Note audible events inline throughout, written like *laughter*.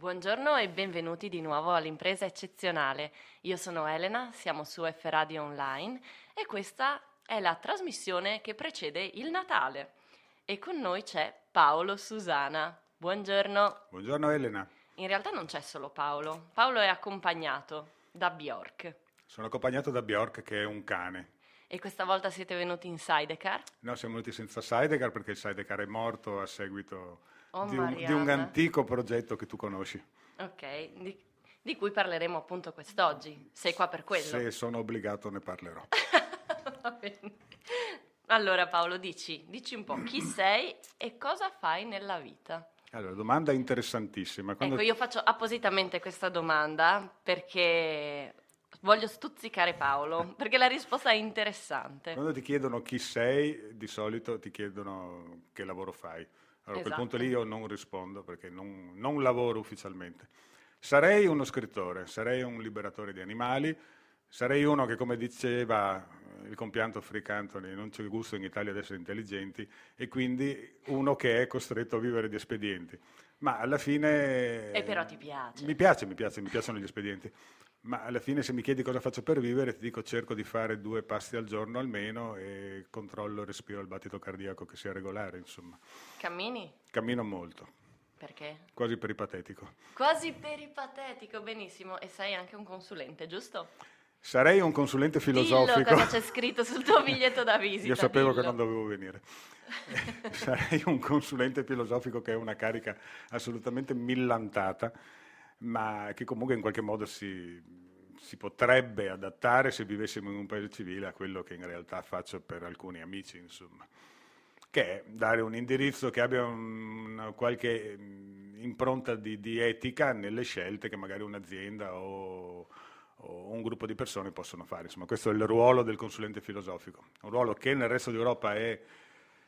Buongiorno e benvenuti di nuovo all'impresa eccezionale. Io sono Elena, siamo su F Radio Online e questa è la trasmissione che precede il Natale. E con noi c'è Paolo Susana. Buongiorno. Buongiorno Elena. In realtà non c'è solo Paolo. Paolo è accompagnato da Bjork. Sono accompagnato da Bjork che è un cane. E questa volta siete venuti in sidecar? No, siamo venuti senza sidecar perché il sidecar è morto a seguito Oh, di, un, di un antico progetto che tu conosci. Ok, di, di cui parleremo appunto quest'oggi. Sei qua per quello. Se sono obbligato ne parlerò. *laughs* Va bene. Allora Paolo, dici, dici un po' chi *clears throat* sei e cosa fai nella vita. Allora, domanda interessantissima. Quando, Ecco, io faccio appositamente questa domanda perché voglio stuzzicare Paolo, *laughs* perché la risposta è interessante. quando ti chiedono chi sei, di solito ti chiedono che lavoro fai. Allora, a quel Esatto. punto lì io non rispondo perché non, non lavoro ufficialmente. Sarei uno scrittore, sarei un liberatore di animali, sarei uno che, come diceva il compianto Frick Anthony, non c'è gusto in Italia ad essere intelligenti, e quindi uno che è costretto a vivere di espedienti. Ma alla fine... E però ti piace. Mi piace, mi piace, mi piacciono gli espedienti. Ma alla fine se mi chiedi cosa faccio per vivere, ti dico cerco di fare due passi al giorno almeno e controllo il respiro, il battito cardiaco che sia regolare, insomma. Cammini? Cammino molto, Perché? quasi peripatetico. Quasi peripatetico, benissimo. E sei anche un consulente, giusto? Sarei un consulente Dillo filosofico. cosa c'è scritto sul tuo biglietto da visita. Io sapevo che dillo. non dovevo venire. *laughs* Sarei un consulente filosofico che è una carica assolutamente millantata, ma che comunque in qualche modo si, si potrebbe adattare se vivessimo in un paese civile a quello che in realtà faccio per alcuni amici, insomma. Che è dare un indirizzo che abbia una qualche mm, impronta di, di etica nelle scelte che magari un'azienda o, o un gruppo di persone possono fare. Insomma, questo è il ruolo del consulente filosofico, un ruolo che nel resto d'Europa è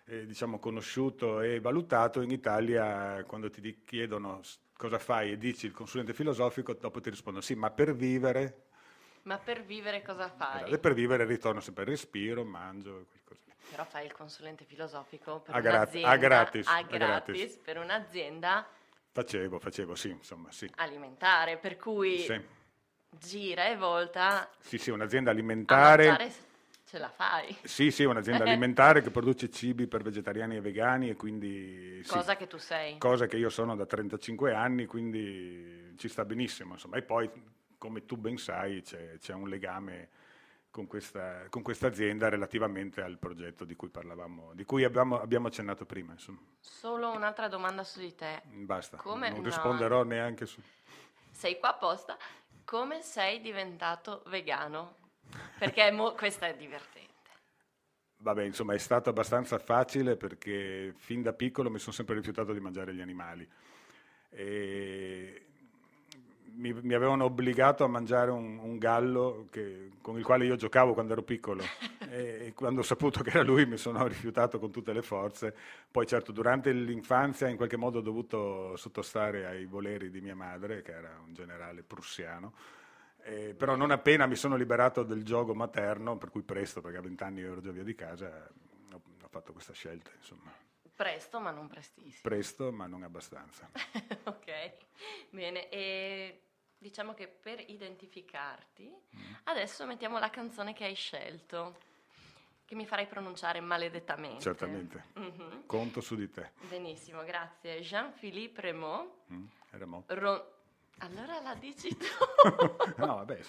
eh, diciamo, conosciuto e valutato, in Italia quando ti chiedono cosa fai e dici il consulente filosofico, dopo ti rispondono sì, ma per vivere, Ma per vivere cosa fai? e per vivere ritorno sempre al respiro, mangio lì. Però fai il consulente filosofico per A gra- un'azienda a gratis, a gratis. gratis, per un'azienda Facevo, facevo, sì, insomma, sì. alimentare, per cui Sì, gira e volta sì, sì, un'azienda alimentare. Ce la fai. Sì, sì, un'azienda *laughs* alimentare che produce cibi per vegetariani e vegani e quindi... sì, Cosa che tu sei. cosa che io sono da 35 anni, quindi ci sta benissimo. Insomma. E poi, come tu ben sai, c'è, c'è un legame con questa, con questa azienda relativamente al progetto di cui parlavamo, di cui abbiamo, abbiamo accennato prima. Insomma. Solo un'altra domanda su di te. Basta, Come? non No. risponderò neanche su... Sei qua apposta. Come sei diventato vegano? Perché mo- questa è divertente. Vabbè, insomma, è stato abbastanza facile perché fin da piccolo mi sono sempre rifiutato di mangiare gli animali. E mi, mi avevano obbligato a mangiare un, un gallo che- con il quale io giocavo quando ero piccolo *laughs* e, e quando ho saputo che era lui mi sono rifiutato con tutte le forze. Poi certo, durante l'infanzia in qualche modo ho dovuto sottostare ai voleri di mia madre, che era un generale prussiano. Eh, però non appena mi sono liberato del gioco materno, per cui presto, perché a vent'anni ero già via di casa, ho, ho fatto questa scelta, insomma. Presto, ma non prestissimo. Presto, ma non abbastanza. *laughs* ok, bene. E diciamo che per identificarti, Mm. adesso mettiamo la canzone che hai scelto, che mi farai pronunciare maledettamente. Certamente. Mhm. Conto su di te. Benissimo, grazie. Jean-Philippe Rameau. Mm, Era mo. Allora la dici tu. *laughs* No, vabbè,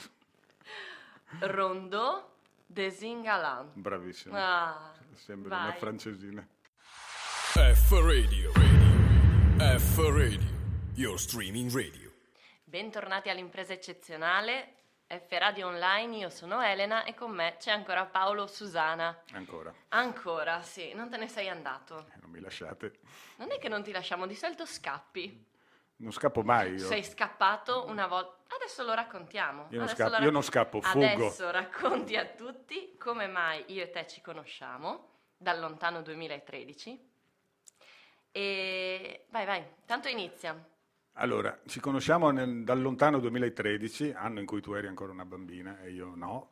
Rondo Desingalant. bravissimo. Ah, Sembra una vai. francesina. F Radio. Radio. F Radio. Your streaming radio. Bentornati all'impresa eccezionale. F Radio Online, io sono Elena e con me c'è ancora Paolo Susana. Ancora. Ancora, sì, non te ne sei andato. Eh, Non mi lasciate. Non è che non ti lasciamo, di solito scappi. Non scappo mai io. Sei scappato una volta. Adesso lo raccontiamo. Io non scappo- lo io non scappo, fuggo. Adesso racconti a tutti come mai io e te ci conosciamo dal lontano 2013. E vai, vai, tanto inizia. Allora, ci conosciamo nel- dal lontano 2013, anno in cui tu eri ancora una bambina e io no,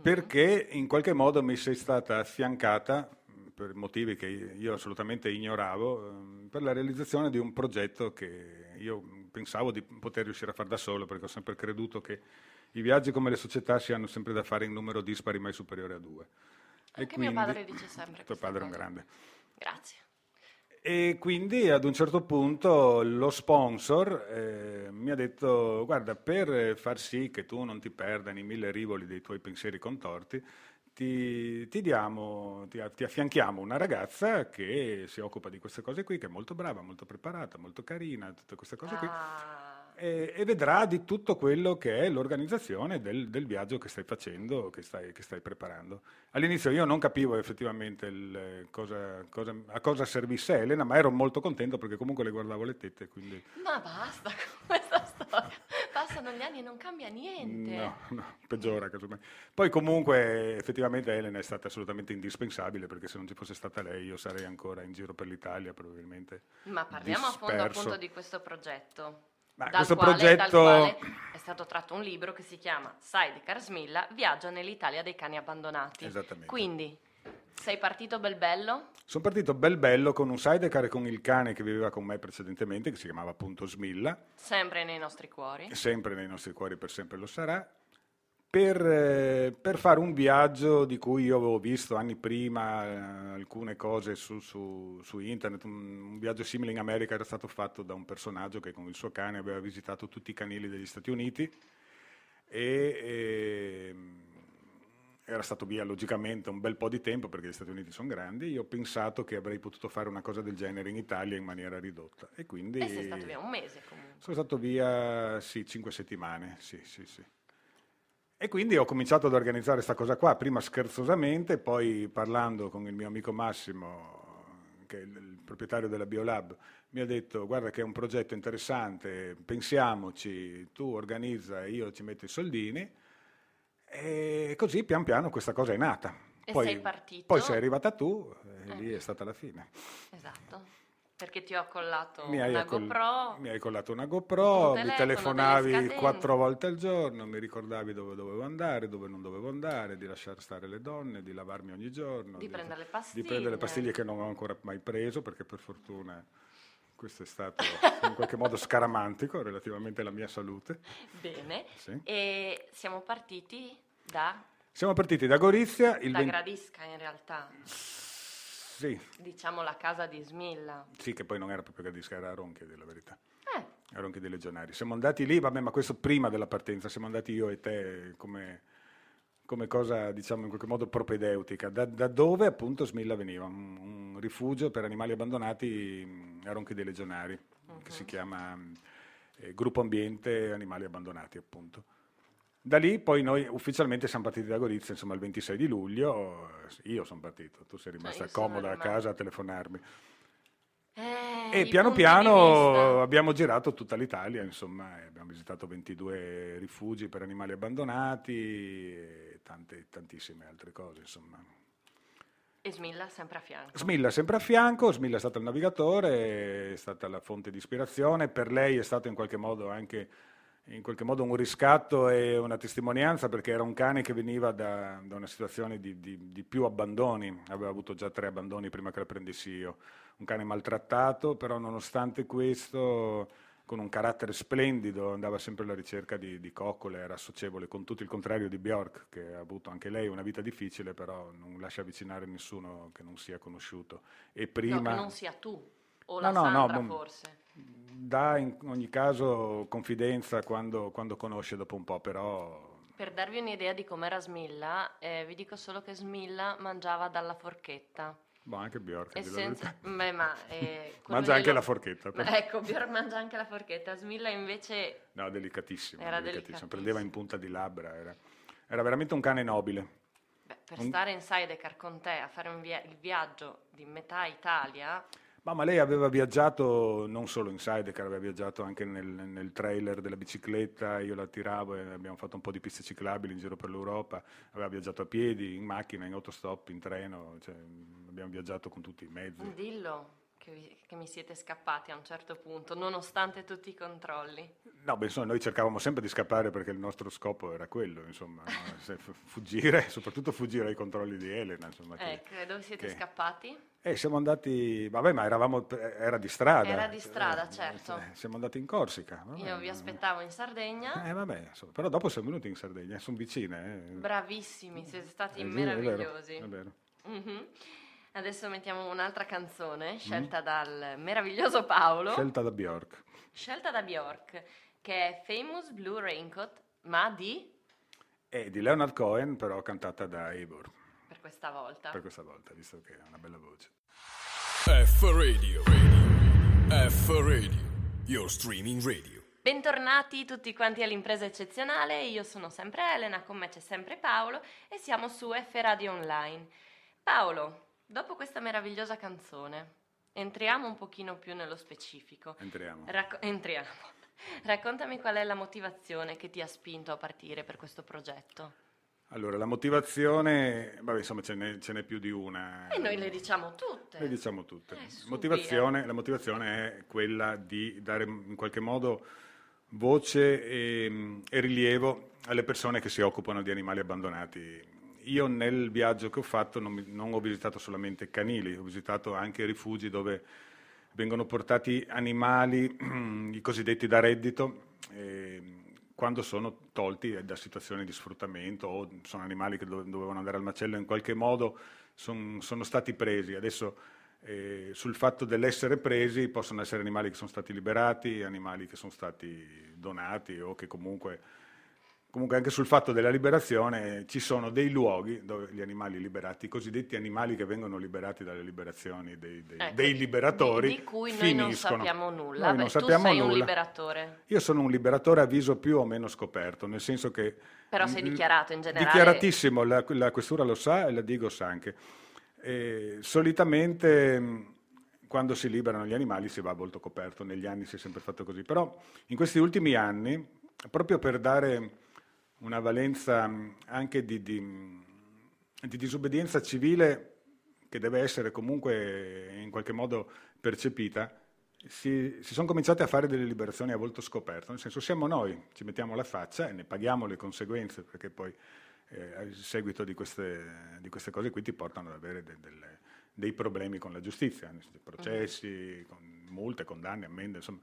perché in qualche modo mi sei stata affiancata, per motivi che io assolutamente ignoravo, ehm, per la realizzazione di un progetto che io pensavo di poter riuscire a fare da solo perché ho sempre creduto che i viaggi come le società si hanno sempre da fare in numero dispari mai superiore a due. Anche quindi, mio padre dice sempre Tuo padre è un grande. Grazie. E quindi ad un certo punto lo sponsor eh, mi ha detto, guarda, per far sì che tu non ti perda nei mille rivoli dei tuoi pensieri contorti, ti, ti, diamo, ti, ti, affianchiamo una ragazza che si occupa di queste cose qui, che è molto brava, molto preparata, molto carina, tutte queste cose qui. Ah. E, e, vedrà di tutto quello che è l'organizzazione del, del viaggio che stai facendo, che stai, che stai, preparando. All'inizio io non capivo effettivamente il, cosa, cosa, a cosa servisse Elena, ma ero molto contento perché comunque le guardavo le tette. Quindi... Ma basta *laughs* storia, passano gli anni e non cambia niente. No, no, peggiora casomai. Poi comunque effettivamente Elena è stata assolutamente indispensabile perché se non ci fosse stata lei io sarei ancora in giro per l'Italia probabilmente. Ma parliamo disperso. a fondo appunto di questo progetto. Ma dal questo quale, progetto dal quale è stato tratto un libro che si chiama Sidecar Smilla, Viaggio nell'Italia dei cani abbandonati. Esattamente. Quindi, sei partito bel bello? Sono partito bel bello con un sidecar e con il cane che viveva con me precedentemente, che si chiamava appunto Smilla, Sempre nei nostri cuori. sempre nei nostri cuori per sempre lo sarà, per, eh, per fare un viaggio di cui io avevo visto anni prima eh, alcune cose su, su- su internet, un, un viaggio simile in America era stato fatto da un personaggio che con il suo cane aveva visitato tutti i canili degli Stati Uniti e ehm, era stato via logicamente un bel po' di tempo perché gli Stati Uniti sono grandi, io ho pensato che avrei potuto fare una cosa del genere in Italia in maniera ridotta e quindi E sei stato via un mese comunque. sono stato via sì, cinque settimane, sì, sì, sì. E quindi ho cominciato ad organizzare questa cosa qua, prima scherzosamente, poi parlando con il mio amico Massimo, che è il, proprietario della Biolab, mi ha detto guarda che è un progetto interessante, pensiamoci, tu organizza e io ci metto i soldini. E così pian piano questa cosa è nata. E poi, sei partito? Poi sei arrivata tu e Eh. lì è stata la fine. Esatto. Perché ti ho accollato Mi una accol- GoPro. mi hai collato una un GoPro, mi telefono, telefonavi delle scatene. quattro volte al giorno, mi ricordavi dove dovevo andare, dove non dovevo andare, di lasciare stare le donne, di lavarmi ogni giorno, Di prendere le di pastiglie. prendere le pastiglie che non ho ancora mai preso perché per fortuna questo è stato in qualche modo scaramantico relativamente alla mia salute. Bene. Sì. E siamo partiti da, Siamo partiti da Gorizia il da 20 Gradisca in realtà, sì, diciamo la casa di Smilla. sì, che poi non era proprio Gadisca, era Ronchi, della verità. Eh, a Ronchi dei Legionari. Siamo andati lì, vabbè, ma questo prima della partenza, siamo andati io e te come, come cosa, diciamo, in qualche modo propedeutica, da, da dove appunto Smilla veniva, un, un rifugio per animali abbandonati mh, a Ronchi dei Legionari, che si chiama mh, eh, Gruppo Ambiente Animali Abbandonati, appunto. Da lì poi noi ufficialmente siamo partiti da Gorizia, insomma, il 26 di luglio, io sono partito, tu sei rimasta io sono comoda a casa a telefonarmi. eh, E piano piano abbiamo girato tutta l'Italia, insomma, abbiamo visitato 22 rifugi per animali abbandonati e tante, tantissime altre cose, insomma. E Smilla sempre a fianco. Smilla sempre a fianco, Smilla è stato il navigatore, è stata la fonte di ispirazione, per lei è stato in qualche modo anche in qualche modo un riscatto e una testimonianza perché era un cane che veniva da, da una situazione di, di- di più abbandoni, aveva avuto già tre abbandoni prima che la prendessi io, un cane maltrattato, però nonostante questo con un carattere splendido, andava sempre alla ricerca di, di coccole, era socievole, con tutto il contrario di Bjork, che ha avuto anche lei una vita difficile, però non lascia avvicinare nessuno che non sia conosciuto. E prima... No, che non sia tu. O No, la no, no, Sandra ma- forse. Dà in ogni caso confidenza quando, quando conosce dopo un po', però Per darvi un'idea di com'era Smilla, eh, vi dico solo che Smilla mangiava dalla forchetta. boh, anche Bjork. la senza... Beh, ma... eh, *laughs* Mangia anche la forchetta. però. Ecco, Björn mangia anche la forchetta. Smilla invece... No, delicatissimo, Era delicatissimo. delicatissimo. Prendeva in punta di labbra, era, era veramente un cane nobile. Beh, per Un- stare in Sidecar con te a fare via- il viaggio di metà Italia, Ma, ma lei aveva viaggiato non solo in sidecar, aveva viaggiato anche nel, nel trailer della bicicletta, io la tiravo e abbiamo fatto un po' di piste ciclabili in giro per l'Europa, aveva viaggiato a piedi, in macchina, in autostop, in treno, cioè, abbiamo viaggiato con tutti i mezzi. dillo che, che mi siete scappati a un certo punto, nonostante tutti i controlli. No, beh, insomma, noi cercavamo sempre di scappare perché il nostro scopo era quello, insomma, no? Fuggire, *laughs* soprattutto fuggire ai controlli di Elena, insomma. che- Ecco, e dove siete che- scappati? Eh, siamo andati, vabbè, ma eravamo, era di strada. Era di strada, Eh, certo. eh, Siamo andati in Corsica. vabbè. Io vi aspettavo in Sardegna. Eh, vabbè, però dopo siamo venuti in Sardegna, sono vicine. Eh. Bravissimi, siete stati Eh, sì, è vero, meravigliosi. è vero. Mhm. Adesso mettiamo un'altra canzone scelta dal meraviglioso Paolo, Mm. Scelta da Bjork. scelta da Bjork, che è Famous Blue Raincoat, ma di È di Leonard Cohen, però cantata da Eivor, per questa volta. per questa volta, visto che ha una bella voce. F Radio. F Radio. Your streaming radio. Bentornati tutti quanti all'impresa eccezionale, io sono sempre Elena, con me c'è sempre Paolo e siamo su F Radio Online. Paolo, dopo questa meravigliosa canzone, entriamo un pochino più nello specifico. Entriamo. Racco- entriamo. *laughs* Raccontami qual è la motivazione che ti ha spinto a partire per questo progetto. Allora, la motivazione, vabbè, insomma, ce n'è, ce n'è più di una. E noi le diciamo tutte. Le diciamo tutte. Eh, Motivazione- la motivazione è quella di dare in qualche modo voce e, e rilievo alle persone che si occupano di animali abbandonati. Io nel viaggio che ho fatto non, non ho visitato solamente canili, ho visitato anche rifugi dove vengono portati animali, *clears throat* i cosiddetti da reddito, eh, quando sono tolti da situazioni di sfruttamento o sono animali che dove- dovevano andare al macello in qualche modo son- sono stati presi. Adesso eh, sul fatto dell'essere presi possono essere animali che sono stati liberati, animali che sono stati donati o che comunque Comunque anche sul fatto della liberazione ci sono dei luoghi dove gli animali liberati, i cosiddetti animali che vengono liberati dalle liberazioni dei, dei- Ecco, dei liberatori, Di, di cui noi non sappiamo nulla. Noi Beh, non tu sappiamo sei un nulla. liberatore, Io sono un liberatore a viso più o meno scoperto, nel senso che... però sei Mm, dichiarato in generale. Dichiaratissimo, la, la questura lo sa e la Digos anche. Eh, solitamente mh, quando si liberano gli animali si va a volto coperto, negli anni si è sempre fatto così, però in questi ultimi anni, proprio per dare una valenza mh, anche di, di, mh, di disobbedienza civile che deve essere comunque in qualche modo percepita, si, si sono cominciate a fare delle liberazioni a volto scoperto, nel senso siamo noi, ci mettiamo la faccia e ne paghiamo le conseguenze, perché poi eh, a seguito di queste, di queste cose qui ti portano ad avere de- delle- dei problemi con la giustizia, processi, con multe, condanne, ammende, insomma.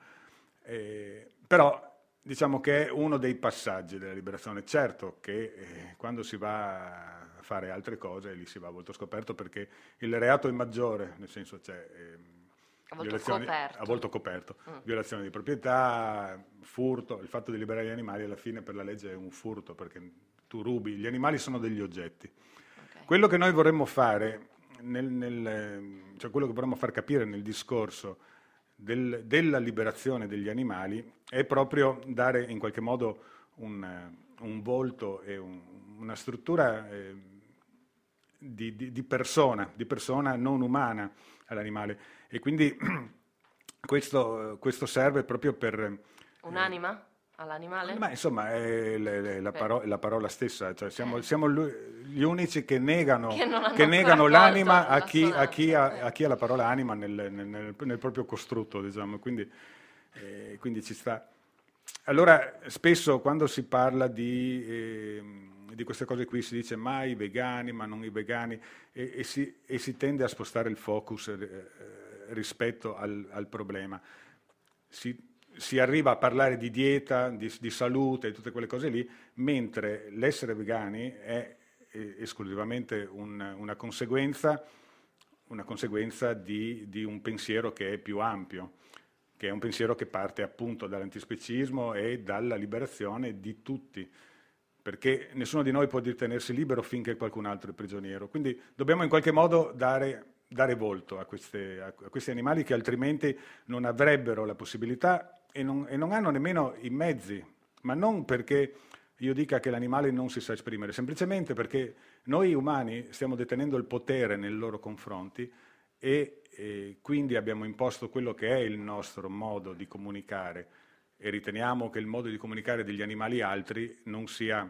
Eh, però diciamo che è uno dei passaggi della liberazione. Certo che eh, quando si va a fare altre cose lì si va a volto scoperto perché il reato è maggiore, nel senso c'è ehm, A volto coperto. a volto coperto, Mm. violazione di proprietà, furto, il fatto di liberare gli animali alla fine per la legge è un furto perché tu rubi, gli animali sono degli oggetti. Ok. Quello che noi vorremmo fare, nel- nel, ehm, cioè quello che vorremmo far capire nel discorso del- della liberazione degli animali è proprio dare in qualche modo un, eh, un volto e un- una struttura eh, di, di- di persona, di persona non umana all'animale. E quindi *clears throat* questo, questo serve proprio per... Un'anima all'animale? Ma insomma è le- la, Beh. paro- la parola stessa, cioè siamo, Eh. siamo gli unici che negano, Che che negano l'anima a chi, a, chi ha, a chi ha la parola anima nel, nel- nel- proprio costrutto, diciamo, quindi, eh, quindi ci sta. Allora, spesso quando si parla di, ehm, di queste cose qui si dice ma i vegani, ma non i vegani, e, e si, e si tende a spostare il focus eh, rispetto al, al problema. Si, si arriva a parlare di dieta, di, di salute e tutte quelle cose lì, mentre l'essere vegani è esclusivamente un- una conseguenza, una conseguenza di, di un pensiero che è più ampio, che è un pensiero che parte appunto dall'antispecismo e dalla liberazione di tutti, perché nessuno di noi può ritenersi libero finché qualcun altro è prigioniero. Quindi dobbiamo in qualche modo dare, dare volto a, queste- a questi animali che altrimenti non avrebbero la possibilità e non, e non hanno nemmeno i mezzi, ma non perché io dica che l'animale non si sa esprimere, semplicemente perché noi umani stiamo detenendo il potere nei loro confronti e, e quindi abbiamo imposto quello che è il nostro modo di comunicare e riteniamo che il modo di comunicare degli animali altri non sia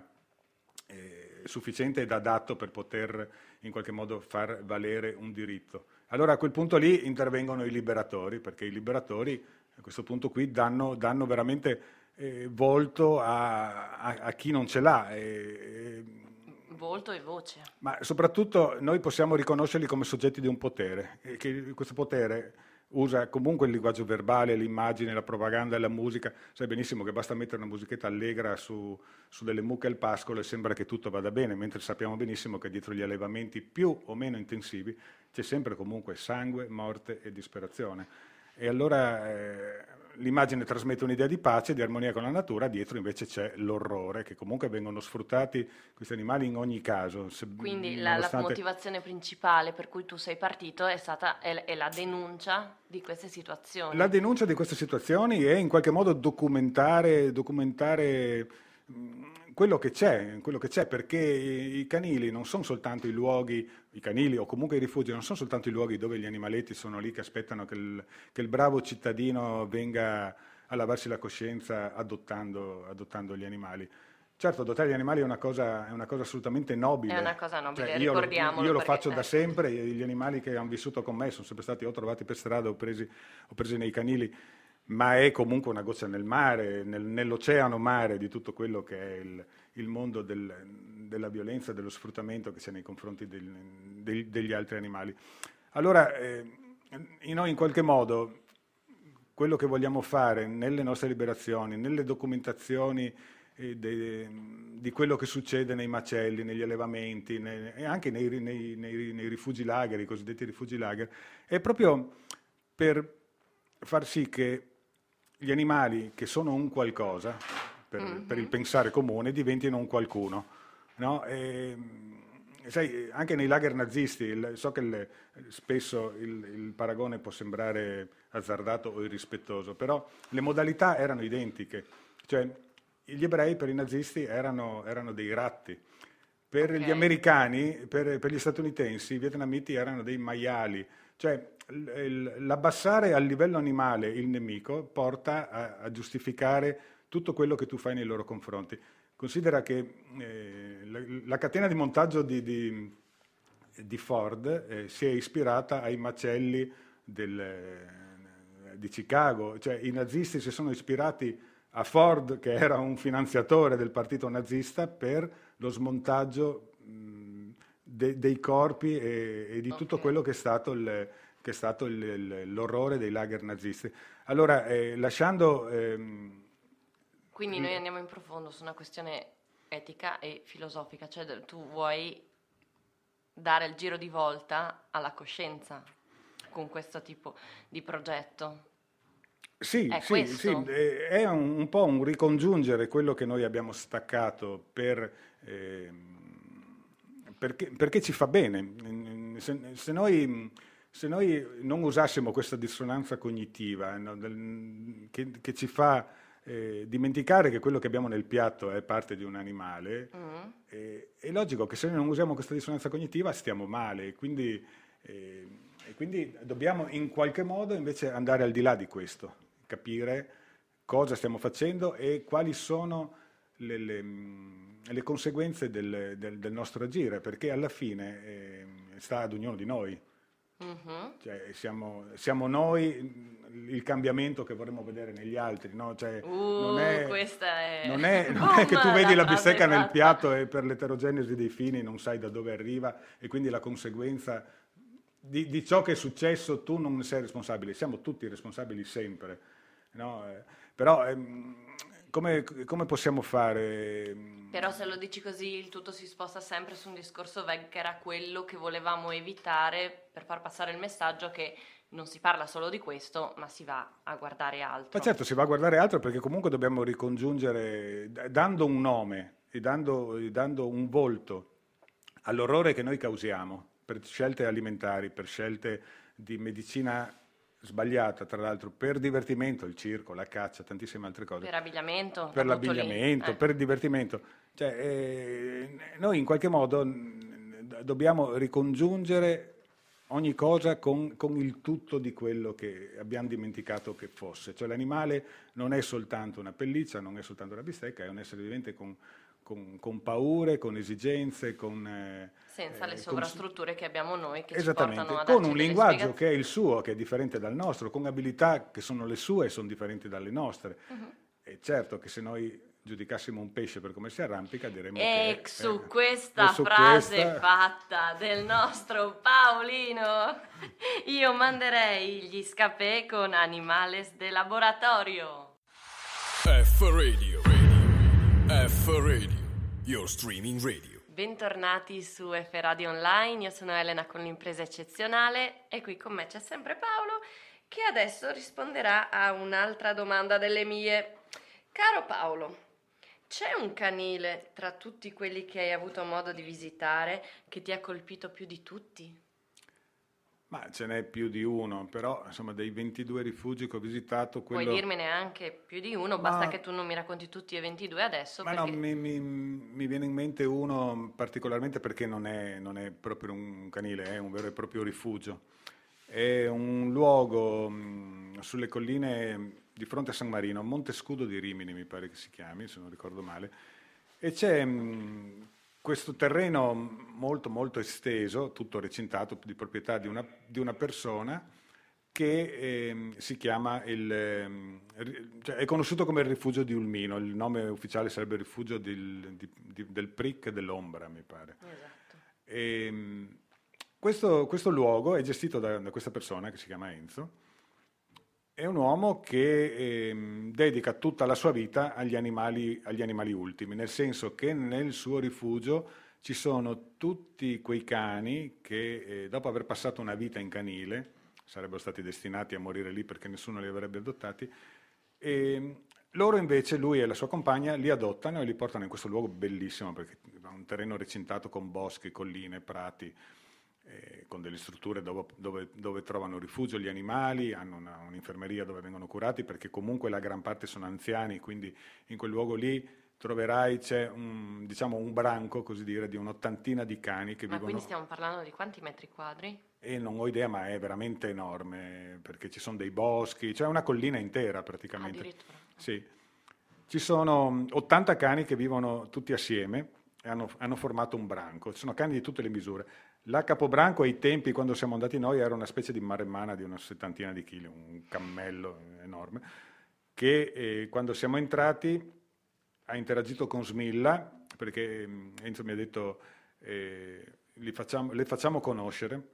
eh, sufficiente ed adatto per poter in qualche modo far valere un diritto. Allora a quel punto lì intervengono i liberatori, perché i liberatori a questo punto qui danno, danno veramente eh, volto a, a, a, chi non ce l'ha. E, volto e voce. Ma soprattutto noi possiamo riconoscerli come soggetti di un potere, e che questo potere usa comunque il linguaggio verbale, l'immagine, la propaganda, la musica. Sai benissimo che basta mettere una musichetta allegra su, su, delle mucche al pascolo e sembra che tutto vada bene, mentre sappiamo benissimo che dietro gli allevamenti più o meno intensivi c'è sempre comunque sangue, morte e disperazione. E allora eh, l'immagine trasmette un'idea di pace, di armonia con la natura, dietro invece c'è l'orrore, che comunque vengono sfruttati questi animali in ogni caso. Se, Quindi nonostante... la, la, motivazione principale per cui tu sei partito è stata è, è la denuncia di queste situazioni. La denuncia di queste situazioni e in qualche modo documentare, documentare quello che c'è, quello che c'è, perché i canili non sono soltanto i luoghi, i canili o comunque i rifugi, non sono soltanto i luoghi dove gli animaletti sono lì che aspettano che il, che il bravo cittadino venga a lavarsi la coscienza adottando, adottando gli animali. Certo, adottare gli animali è una cosa, è una cosa assolutamente nobile. È una cosa nobile, cioè, io, io lo faccio da sempre, gli animali che hanno vissuto con me sono sempre stati o trovati per strada o presi, o presi nei canili ma è comunque una goccia nel mare, nel, nell'oceano mare di tutto quello che è il, il mondo del, della violenza, dello sfruttamento che c'è nei confronti del, del, degli altri animali. Allora, eh, noi in qualche modo quello che vogliamo fare nelle nostre liberazioni, nelle documentazioni eh, de, di quello che succede nei macelli, negli allevamenti nei, e anche nei, nei, nei rifugi lager, i cosiddetti rifugi lager, è proprio per far sì che gli animali che sono un qualcosa, per, mm-hmm. per il pensare comune, diventino un qualcuno. No? E, sai, anche nei lager nazisti, il, so che il, spesso il, il, paragone può sembrare azzardato o irrispettoso, però le modalità erano identiche. Cioè, gli ebrei per i nazisti erano, erano dei ratti. Per okay. gli americani, per, per, gli statunitensi, i vietnamiti erano dei maiali. Cioè, l'abbassare al livello animale il nemico porta a, a, giustificare tutto quello che tu fai nei loro confronti. Considera che eh, la, la, catena di montaggio di, di, di Ford eh, si è ispirata ai macelli del, eh, di Chicago, cioè i nazisti si sono ispirati a Ford, che era un finanziatore del partito nazista, per lo smontaggio mh, de, dei corpi e, e di okay. tutto quello che è stato il che è stato il, il, l'orrore dei lager nazisti. Allora, eh, lasciando... Ehm, Quindi noi andiamo in profondo su una questione etica e filosofica, cioè tu vuoi dare il giro di volta alla coscienza con questo tipo di progetto. Sì, è, sì, sì, è un, un, po' un ricongiungere quello che noi abbiamo staccato per, eh, perché, perché, ci fa bene. Se, se noi se noi non usassimo questa dissonanza cognitiva no, del, che, che, ci fa eh, dimenticare che quello che abbiamo nel piatto è parte di un animale, mm. eh, è logico che se noi non usiamo questa dissonanza cognitiva stiamo male e quindi, eh, e quindi dobbiamo in qualche modo invece andare al di là di questo, capire cosa stiamo facendo e quali sono le, le, le conseguenze del, del, del, nostro agire, perché alla fine eh, sta ad ognuno di noi. Uh-huh. Cioè, siamo, siamo, noi il cambiamento che vorremmo vedere negli altri. No? Cioè, uh, non, è, è... Non, è, non è, che tu vedi la bistecca nel piatto e per l'eterogenesi dei fini non sai da dove arriva e quindi la conseguenza di, di ciò che è successo tu non sei responsabile. Siamo tutti responsabili sempre. No? Eh, però ehm, come, come, possiamo fare? Però se lo dici così il tutto si sposta sempre su un discorso veg che era quello che volevamo evitare per far passare il messaggio che non si parla solo di questo, ma si va a guardare altro. Ma certo, si va a guardare altro perché comunque dobbiamo ricongiungere, dando un nome e dando, dando un volto all'orrore che noi causiamo per scelte alimentari, per scelte di medicina sbagliata, tra l'altro, per divertimento, il circo, la caccia, tantissime altre cose. Per abbigliamento. Per l'abbigliamento, eh. per il divertimento. Cioè, eh, noi in qualche modo dobbiamo ricongiungere ogni cosa con, con, il tutto di quello che abbiamo dimenticato che fosse. Cioè l'animale non è soltanto una pelliccia, non è soltanto una bistecca, è un essere vivente con, con, con paure, con esigenze, con... eh, Senza le eh, con- sovrastrutture che abbiamo noi che ci Esattamente, portano a con un linguaggio che è il suo, che è differente dal nostro, con abilità che sono le sue e sono differenti dalle nostre. Mhm. E certo che se noi giudicassimo un pesce per come si arrampica diremmo E che... su eh, questa su frase questa- fatta del nostro Paolino, *laughs* io manderei gli scapè con Animales de Laboratorio. F Radio. F Radio. Your streaming radio. Bentornati su F Radio Online, io sono Elena con l'impresa eccezionale e qui con me c'è sempre Paolo che adesso risponderà a un'altra domanda delle mie. Caro Paolo, c'è un canile tra tutti quelli che hai avuto modo di visitare che ti ha colpito più di tutti? Ma ce n'è più di uno, però insomma dei 22 rifugi che ho visitato, quello... Puoi dirmene anche più di uno, Ma- basta che tu non mi racconti tutti e 22 adesso. Ma perché... no, mi, mi- mi viene in mente uno particolarmente perché non è, non è proprio un canile, è un vero e proprio rifugio. È un luogo mh, sulle colline di fronte a San Marino, Monte Scudo di Rimini mi pare che si chiami, se non ricordo male, e c'è mh, questo terreno molto molto esteso, tutto recintato di proprietà di una, di una persona che ehm, si chiama il, ehm, cioè è conosciuto come il rifugio di Ulmino, il nome ufficiale sarebbe il rifugio del, di- di- del Pric dell'Ombra, mi pare. Esatto. Ehm, questo, questo luogo è gestito da, da questa persona che si chiama Enzo. È un uomo che ehm, dedica tutta la sua vita agli animali, agli animali ultimi, nel senso che nel suo rifugio ci sono tutti quei cani che eh, dopo aver passato una vita in canile, sarebbero stati destinati a morire lì perché nessuno li avrebbe adottati, e loro invece, lui e la sua compagna, li adottano e li portano in questo luogo bellissimo perché è un terreno recintato con boschi, colline, prati, eh, con delle strutture dove, dove- dove trovano rifugio gli animali, hanno una- un'infermeria dove vengono curati perché comunque la gran parte sono anziani, quindi in quel luogo lì troverai c'è un, diciamo, un branco, così dire, di un'ottantina di cani che Ma vivono quindi stiamo parlando di quanti metri quadri? e non ho idea, ma è veramente enorme perché ci sono dei boschi, c'è una collina intera praticamente. Addirittura. Sì. Ci sono mh, 80 cani che vivono tutti assieme e hanno, hanno formato un branco. Ci sono cani di tutte le misure. La capobranco ai tempi, quando siamo andati noi, era una specie di maremmana di una settantina di chili, un cammello enorme, che eh, quando siamo entrati ha interagito con Smilla, perché mh, Enzo mi ha detto eh, facciamo- le facciamo conoscere.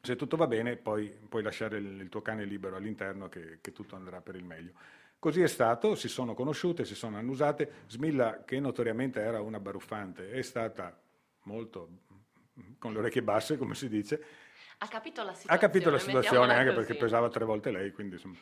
Se tutto va bene, poi puoi lasciare il, il tuo cane libero all'interno, che, che tutto andrà per il meglio. Così è stato, si sono conosciute, si sono annusate. Smilla, che notoriamente era una baruffante, è stata molto con le orecchie basse, come si dice, Ha capito la situazione. ha capito la situazione anche così. perché pesava tre volte lei, quindi insomma.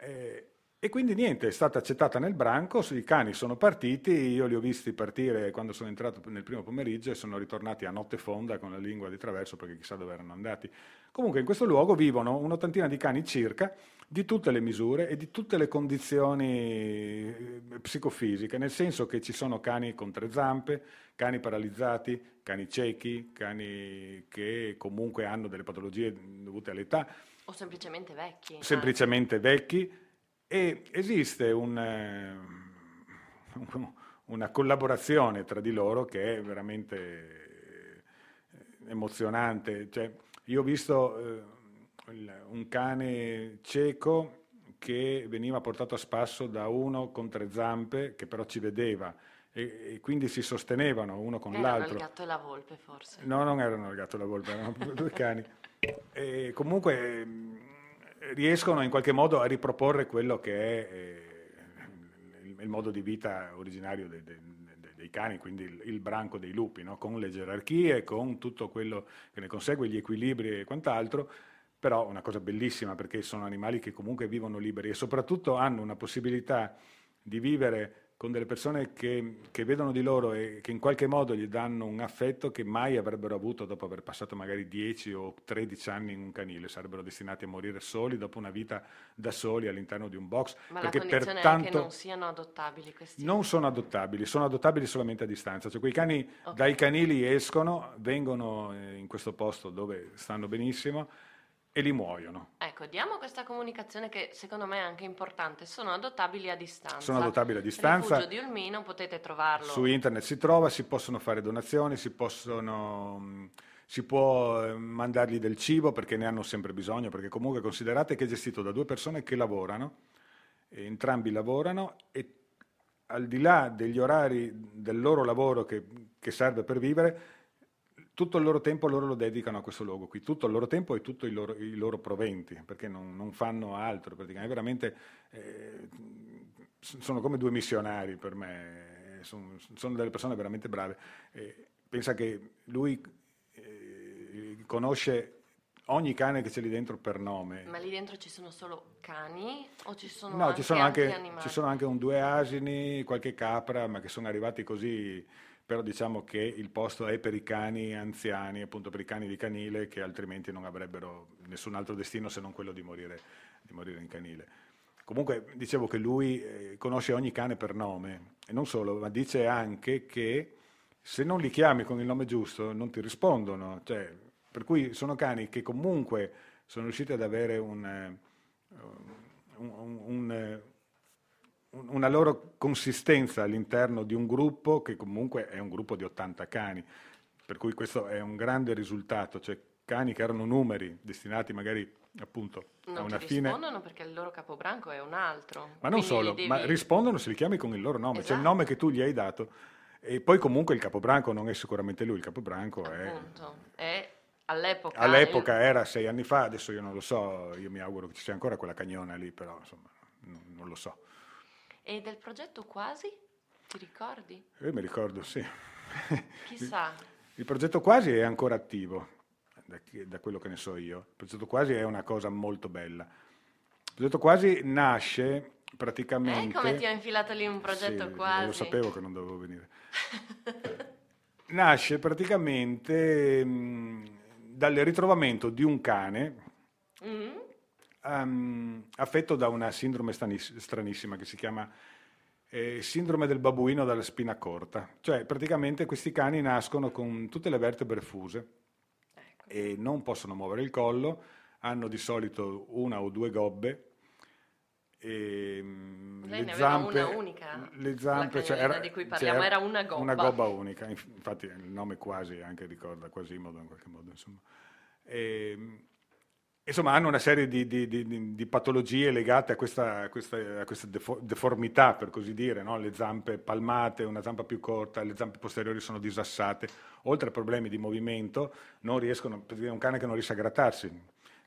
Eh, e quindi niente, è stata accettata nel branco, i cani sono partiti, io li ho visti partire quando sono entrato nel primo pomeriggio e sono ritornati a notte fonda con la lingua di traverso perché chissà dove erano andati. Comunque in questo luogo vivono un'ottantina di cani circa, di tutte le misure e di tutte le condizioni eh, psicofisiche, nel senso che ci sono cani con tre zampe, cani paralizzati, cani ciechi, cani che comunque hanno delle patologie dovute all'età, O semplicemente vecchi. semplicemente vecchi e esiste un, eh, un- *laughs* una collaborazione tra di loro che è veramente eh, emozionante. Cioè, io ho visto eh, un cane cieco che veniva portato a spasso da uno con tre zampe che però ci vedeva e, e quindi si sostenevano uno con Erano l'altro. il gatto e la volpe, forse. No, non erano il gatto e la volpe, erano due cani. *laughs* E comunque riescono in qualche modo a riproporre quello che è eh, il, modo di vita originario de- de- de- dei cani, quindi il, il branco dei lupi, no? con le gerarchie, con tutto quello che ne consegue, gli equilibri e quant'altro, però una cosa bellissima perché sono animali che comunque vivono liberi e soprattutto hanno una possibilità di vivere con delle persone che, che vedono di loro e che in qualche modo gli danno un affetto che mai avrebbero avuto dopo aver passato magari 10 o 13 anni in un canile, sarebbero destinati a morire soli dopo una vita da soli all'interno di un box. Ma la perché condizione è pertanto che non siano adottabili questi. non sono adottabili, sono adottabili solamente a distanza. Cioè quei cani Ok. dai canili escono, vengono eh, in questo posto dove stanno benissimo e li muoiono. Ecco, diamo questa comunicazione che secondo me è anche importante. Sono adottabili a distanza. Sono adottabili a distanza. Il rifugio di Ulmino potete trovarlo. Su internet si trova, si possono fare donazioni, si, possono, si può eh, mandargli del cibo perché ne hanno sempre bisogno, perché comunque considerate che è gestito da due persone che lavorano, entrambi lavorano e al di là degli orari del loro lavoro che, che serve per vivere, tutto il loro tempo loro lo dedicano a questo luogo qui, tutto il loro tempo e tutti i loro, i loro proventi, perché non, non, fanno altro praticamente, veramente eh, sono come due missionari per me, sono, sono delle persone veramente brave. Eh, pensa che lui eh, conosce ogni cane che c'è lì dentro per nome. Ma lì dentro ci sono solo cani o ci sono no, anche ci sono anche, ci sono anche un due asini, qualche capra, ma che sono arrivati così però diciamo che il posto è per i cani anziani, appunto per i cani di canile, che altrimenti non avrebbero nessun altro destino se non quello di morire, di morire in canile. Comunque dicevo che lui eh, conosce ogni cane per nome, e non solo, ma dice anche che se non li chiami con il nome giusto non ti rispondono, cioè, per cui sono cani che comunque sono riusciti ad avere un, eh, un, un, un una loro consistenza all'interno di un gruppo che comunque è un gruppo di 80 cani, per cui questo è un grande risultato, cioè cani che erano numeri destinati magari appunto non a una fine. rispondono perché il loro capobranco è un altro. Ma non solo, devi... ma rispondono se li chiami con il loro nome, esatto. cioè il nome che tu gli hai dato. E poi comunque il capobranco non è sicuramente lui, il capobranco appunto, è... è all'epoca... All'epoca il... era sei anni fa, adesso io non lo so, io mi auguro che ci sia ancora quella cagnona lì, però insomma non, non lo so. E del progetto Quasi? Ti ricordi? Io mi ricordo, sì. Chissà. Il, il progetto Quasi è ancora attivo, da, da, quello che ne so io. Il progetto Quasi è una cosa molto bella. Il progetto Quasi nasce praticamente... Eh, come ti ho infilato lì un progetto sì, Quasi? Lo sapevo che non dovevo venire. *laughs* nasce praticamente mh, dal ritrovamento di un cane... Mm-hmm um, affetto da una sindrome stranissima che si chiama eh, sindrome del babuino dalla spina corta. Cioè, praticamente questi cani nascono con tutte le vertebre fuse ecco. e non possono muovere il collo, hanno di solito una o due gobbe. E, Lei le ne zampe, una unica. Le zampe, cioè era, di cui parliamo era una gobba. Una gobba unica, infatti il nome quasi anche ricorda Quasimodo in qualche modo. Insomma. E, Insomma, hanno una serie di, di, di, di patologie legate a questa, a questa, a questa deformità, per così dire, no? le zampe palmate, una zampa più corta, le zampe posteriori sono disassate, oltre a problemi di movimento, non riescono, per dire un cane che non riesce a grattarsi,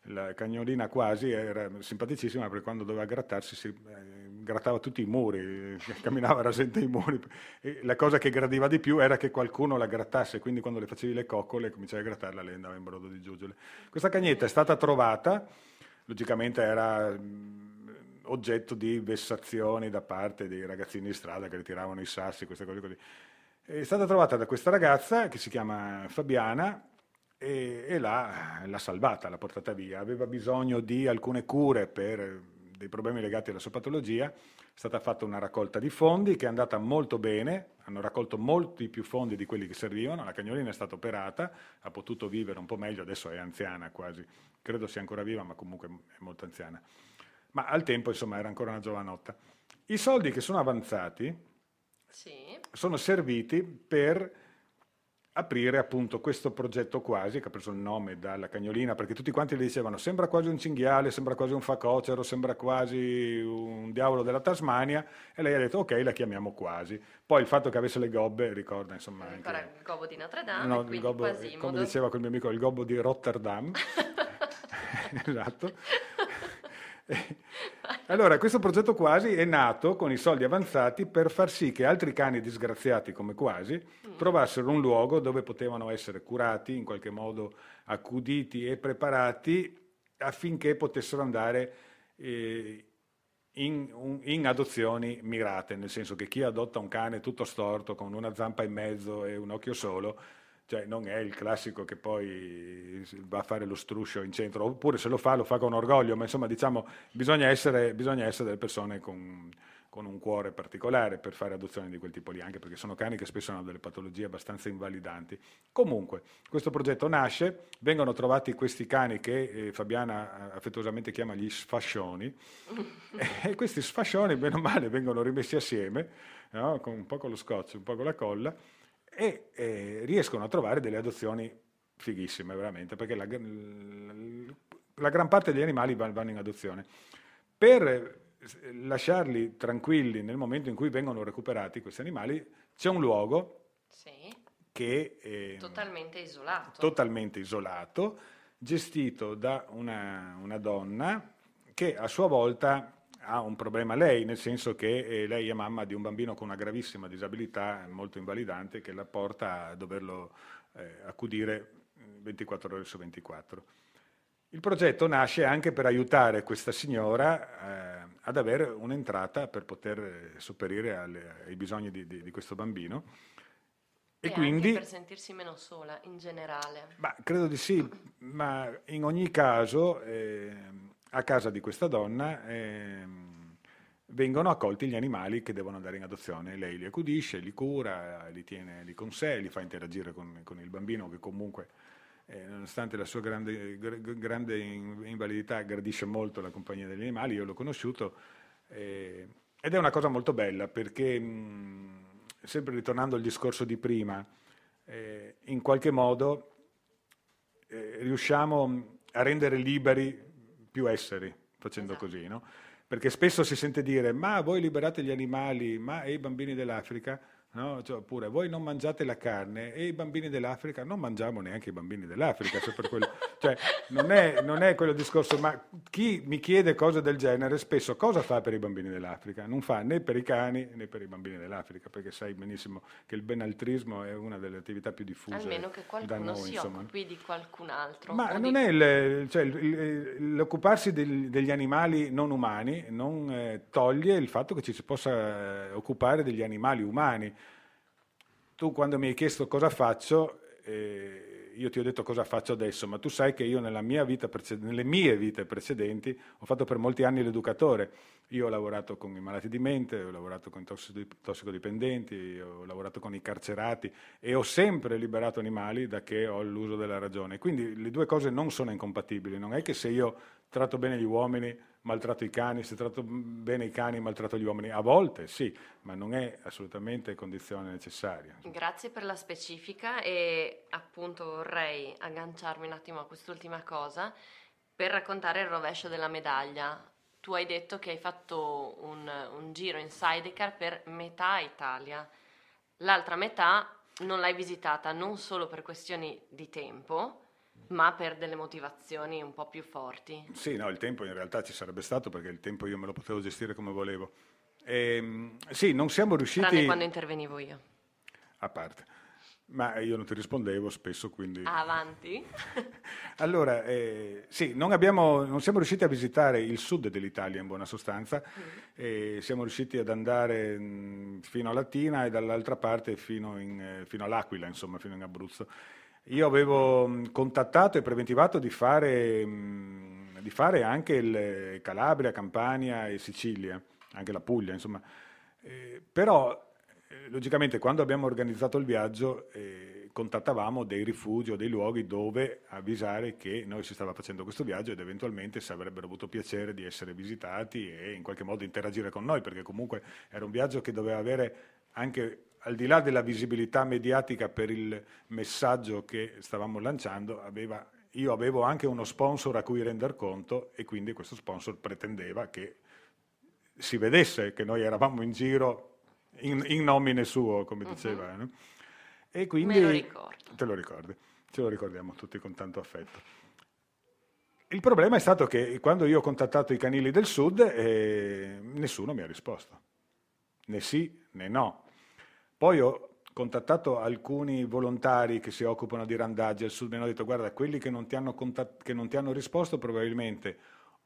la cagnolina quasi era simpaticissima perché quando doveva grattarsi si eh, grattava tutti i muri, *laughs* camminava rasente i muri. E la cosa che gradiva di più era che qualcuno la grattasse, quindi quando le facevi le coccole cominciavi a grattarla lei andava in brodo di giuggiole. Questa cagnetta è stata trovata, logicamente era mh, oggetto di vessazioni da parte dei ragazzini di strada che ritiravano i sassi, queste cose così. È stata trovata da questa ragazza che si chiama Fabiana e, e l'ha, l'ha, salvata, l'ha portata via. Aveva bisogno di alcune cure per dei problemi legati alla sua patologia, è stata fatta una raccolta di fondi che è andata molto bene, hanno raccolto molti più fondi di quelli che servivano, la cagnolina è stata operata, ha potuto vivere un po' meglio, adesso è anziana quasi, credo sia ancora viva ma comunque è molto anziana. Ma al tempo insomma era ancora una giovanotta. I soldi che sono avanzati sì. sono serviti per aprire appunto questo progetto quasi, che ha preso il nome dalla cagnolina, perché tutti quanti le dicevano sembra quasi un cinghiale, sembra quasi un facocero, sembra quasi un diavolo della Tasmania, e lei ha detto ok, la chiamiamo quasi. Poi il fatto che avesse le gobbe ricorda insomma... Anche, il gobbo di Notre Dame, no, il gobbo, come diceva quel mio amico, il gobbo di Rotterdam. *laughs* *laughs* esatto. *laughs* Allora, questo progetto quasi è nato con i soldi avanzati per far sì che altri cani disgraziati come quasi mm. trovassero un luogo dove potevano essere curati, in qualche modo accuditi e preparati affinché potessero andare eh, in, in, adozioni mirate, nel senso che chi adotta un cane tutto storto con una zampa in mezzo e un occhio solo cioè non è il classico che poi va a fare lo struscio in centro, oppure se lo fa lo fa con orgoglio, ma insomma diciamo bisogna essere, bisogna essere delle persone con con un cuore particolare per fare adozioni di quel tipo lì, anche perché sono cani che spesso hanno delle patologie abbastanza invalidanti. Comunque, questo progetto nasce, vengono trovati questi cani che eh, Fabiana eh, affettuosamente chiama gli sfascioni, *laughs* e questi sfascioni, bene o male, vengono rimessi assieme, no? con, un po' con lo scotch, un po' con la colla, e eh, riescono a trovare delle adozioni fighissime, veramente, perché la, la, gran parte degli animali vanno in adozione. Per lasciarli tranquilli nel momento in cui vengono recuperati questi animali, c'è un luogo Sì, che è totalmente isolato. totalmente isolato, gestito da una, una donna che a sua volta ha un problema lei, nel senso che eh, lei è mamma di un bambino con una gravissima disabilità molto invalidante che la porta a doverlo eh, accudire 24 ore su 24. Il progetto nasce anche per aiutare questa signora eh, ad avere un'entrata per poter eh, sopperire alle- ai bisogni di, di- di questo bambino. E, E quindi, per sentirsi meno sola in generale. ma credo di sì, ma in ogni caso eh, a casa di questa donna ehm, vengono accolti gli animali che devono andare in adozione. Lei li accudisce, li cura, li tiene lì con sé, li fa interagire con, con il bambino che comunque, eh, nonostante la sua grande, gr- grande in- invalidità, gradisce molto la compagnia degli animali. Io l'ho conosciuto eh, ed è una cosa molto bella perché, mh, sempre ritornando al discorso di prima, eh, in qualche modo eh, riusciamo a rendere liberi più esseri facendo Esatto. così, no? Perché spesso si sente dire, ma voi liberate gli animali, ma e i bambini dell'Africa? No? Cioè, oppure voi non mangiate la carne e i bambini dell'Africa non mangiamo neanche i bambini dell'Africa. cioè, per quello- *laughs* cioè, non, è, non è quello discorso, ma chi mi chiede cose del genere spesso cosa fa per i bambini dell'Africa? Non fa né per i cani né per i bambini dell'Africa, perché sai benissimo che il benaltrismo è una delle attività più diffuse Almeno che qualcuno noi. si insomma. occupi di qualcun altro. Ma non di- è il- cioè, il- il- l'occuparsi del- degli animali non umani non eh, toglie il fatto che ci si possa eh, occupare degli animali umani. Tu quando mi hai chiesto cosa faccio, eh, io ti ho detto cosa faccio adesso, ma tu sai che io vita nelle mie vite precedenti ho fatto per molti anni l'educatore. Io ho lavorato con i malati di mente, ho lavorato con i tossicodipendenti, ho lavorato con i carcerati e ho sempre liberato animali da che ho l'uso della ragione. Quindi le due cose non sono incompatibili. Non è che se io tratto bene gli uomini, maltratto i cani, se tratto bene i cani, maltratto gli uomini. A volte sì, ma non è assolutamente condizione necessaria. Grazie per la specifica e appunto vorrei agganciarmi un attimo a quest'ultima cosa per raccontare il rovescio della medaglia. Tu hai detto che hai fatto un, un giro in sidecar per metà Italia. L'altra metà non l'hai visitata non solo per questioni di tempo, ma per delle motivazioni un po' più forti. Sì, no, il tempo in realtà ci sarebbe stato perché il tempo io me lo potevo gestire come volevo. Ehm, sì, non siamo riusciti... Tranne quando intervenivo io. A parte. Ma io non ti rispondevo spesso, quindi... Avanti. *laughs* Allora, eh, sì, non, abbiamo- non siamo riusciti a visitare il sud dell'Italia in buona sostanza, e siamo riusciti ad andare mh, fino a Latina e dall'altra parte fino, in, eh, fino all'Aquila, insomma, fino in Abruzzo. Io avevo mh, contattato e preventivato di fare, mh, di fare anche Calabria, Campania e Sicilia, anche la Puglia, insomma. Eh, però, eh, logicamente, quando abbiamo organizzato il viaggio, eh, contattavamo dei rifugi o dei luoghi dove avvisare che noi si stava facendo questo viaggio ed eventualmente se avrebbero avuto piacere di essere visitati e in qualche modo interagire con noi, perché comunque era un viaggio che doveva avere anche al di là della visibilità mediatica per il messaggio che stavamo lanciando, aveva- io avevo anche uno sponsor a cui render conto e quindi questo sponsor pretendeva che si vedesse che noi eravamo in giro in, in nomine suo, come diceva. no? E quindi, Me lo ricordo. Te lo ricordi, ce lo ricordiamo tutti con tanto affetto. Il problema è stato che quando io ho contattato i canili del sud, eh, nessuno mi ha risposto, né sì né no. Poi ho contattato alcuni volontari che si occupano di randaggi al sud, mi hanno detto guarda, quelli che non ti hanno, contat- che non ti hanno risposto probabilmente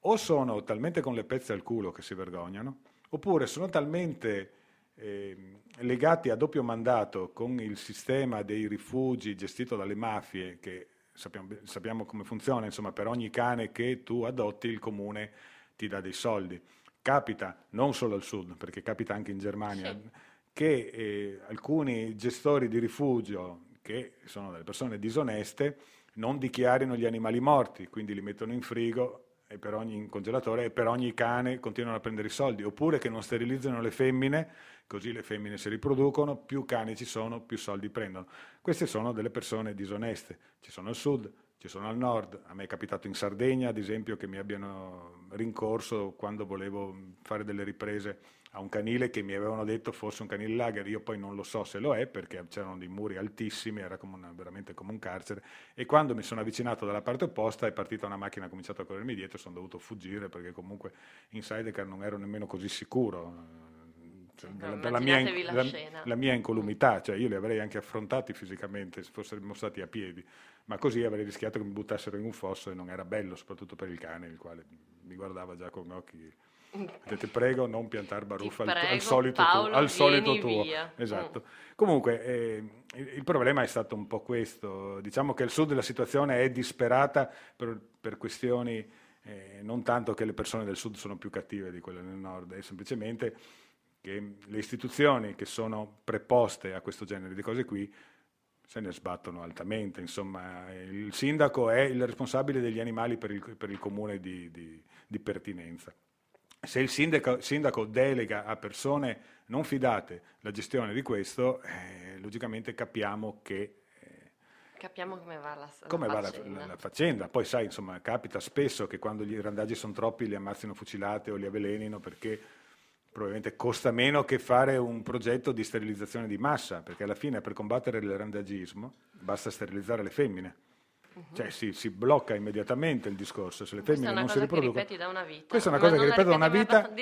o sono talmente con le pezze al culo che si vergognano, oppure sono talmente eh, legati a doppio mandato con il sistema dei rifugi gestito dalle mafie, che sappiamo, sappiamo come funziona, insomma, per ogni cane che tu adotti il comune ti dà dei soldi. capita non solo al sud, perché capita anche in Germania, Sì. Che eh, alcuni gestori di rifugio, che sono delle persone disoneste, non dichiarino gli animali morti, quindi li mettono in frigo e per ogni congelatore e per ogni cane continuano a prendere i soldi, oppure che non sterilizzano le femmine, così le femmine si riproducono, più cani ci sono, più soldi prendono. Queste sono delle persone disoneste, ci sono al sud, ci sono al nord, a me è capitato in Sardegna ad esempio che mi abbiano rincorso quando volevo fare delle riprese a un canile che mi avevano detto fosse un canile lager, io poi non lo so se lo è perché c'erano dei muri altissimi, era come una- veramente come un carcere e quando mi sono avvicinato dalla parte opposta è partita una macchina, ha cominciato a corrermi dietro sono dovuto fuggire perché comunque in Sidecar non ero nemmeno così sicuro. Cioè, No, della- della mia, la la- la mia incolumità, cioè io li avrei anche affrontati fisicamente se fossimo stati a piedi, ma così avrei rischiato che mi buttassero in un fosso e non era bello, soprattutto per il cane, il quale mi guardava già con occhi. Ti prego, non piantare baruffa al, al solito Paolo, tuo. Al solito tuo. Esatto. Comunque, eh, il, il problema è stato un po' questo. Diciamo che al sud la situazione è disperata per, per questioni eh, non tanto che le persone del sud sono più cattive di quelle del nord, è semplicemente che le istituzioni che sono preposte a questo genere di cose qui se ne sbattono altamente. Insomma, il sindaco è il responsabile degli animali per il, per il comune di, di- di pertinenza. Se il sindaco, sindaco delega a persone non fidate la gestione di questo, eh, logicamente capiamo che Capiamo come va la, come la, faccenda. la- la faccenda. Poi sai, insomma, capita spesso che quando gli randaggi sono troppi li ammazzino fucilate o li avvelenino perché probabilmente costa meno che fare un progetto di sterilizzazione di massa, perché alla fine per combattere il randaggismo basta sterilizzare le femmine. Cioè si, si blocca immediatamente il discorso, se le Mhm. Questa è femmine una non si cosa che riproducono. ripeti da una vita. Questa è una cosa che non ripeto da una vita.